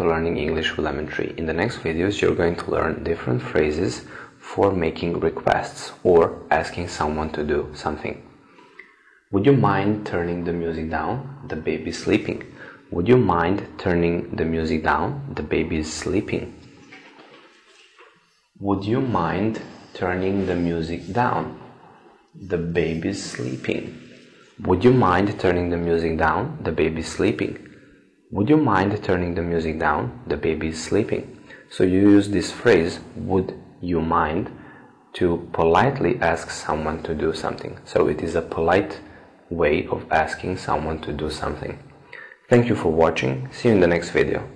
learning English with Lemon Tree. In the next videos, you're going to learn different phrases for making requests or asking someone to do something. Would you mind turning the music down? The baby's sleeping. Would you mind turning the music down? The baby is sleeping. Would you mind turning the music down? The baby's sleeping. Would you mind turning the music down? The baby's sleeping. Would you mind turning the music down? The baby is sleeping. So you use this phrase, would you mind, to politely ask someone to do something. So it is a polite way of asking someone to do something. Thank you for watching. See you in the next video.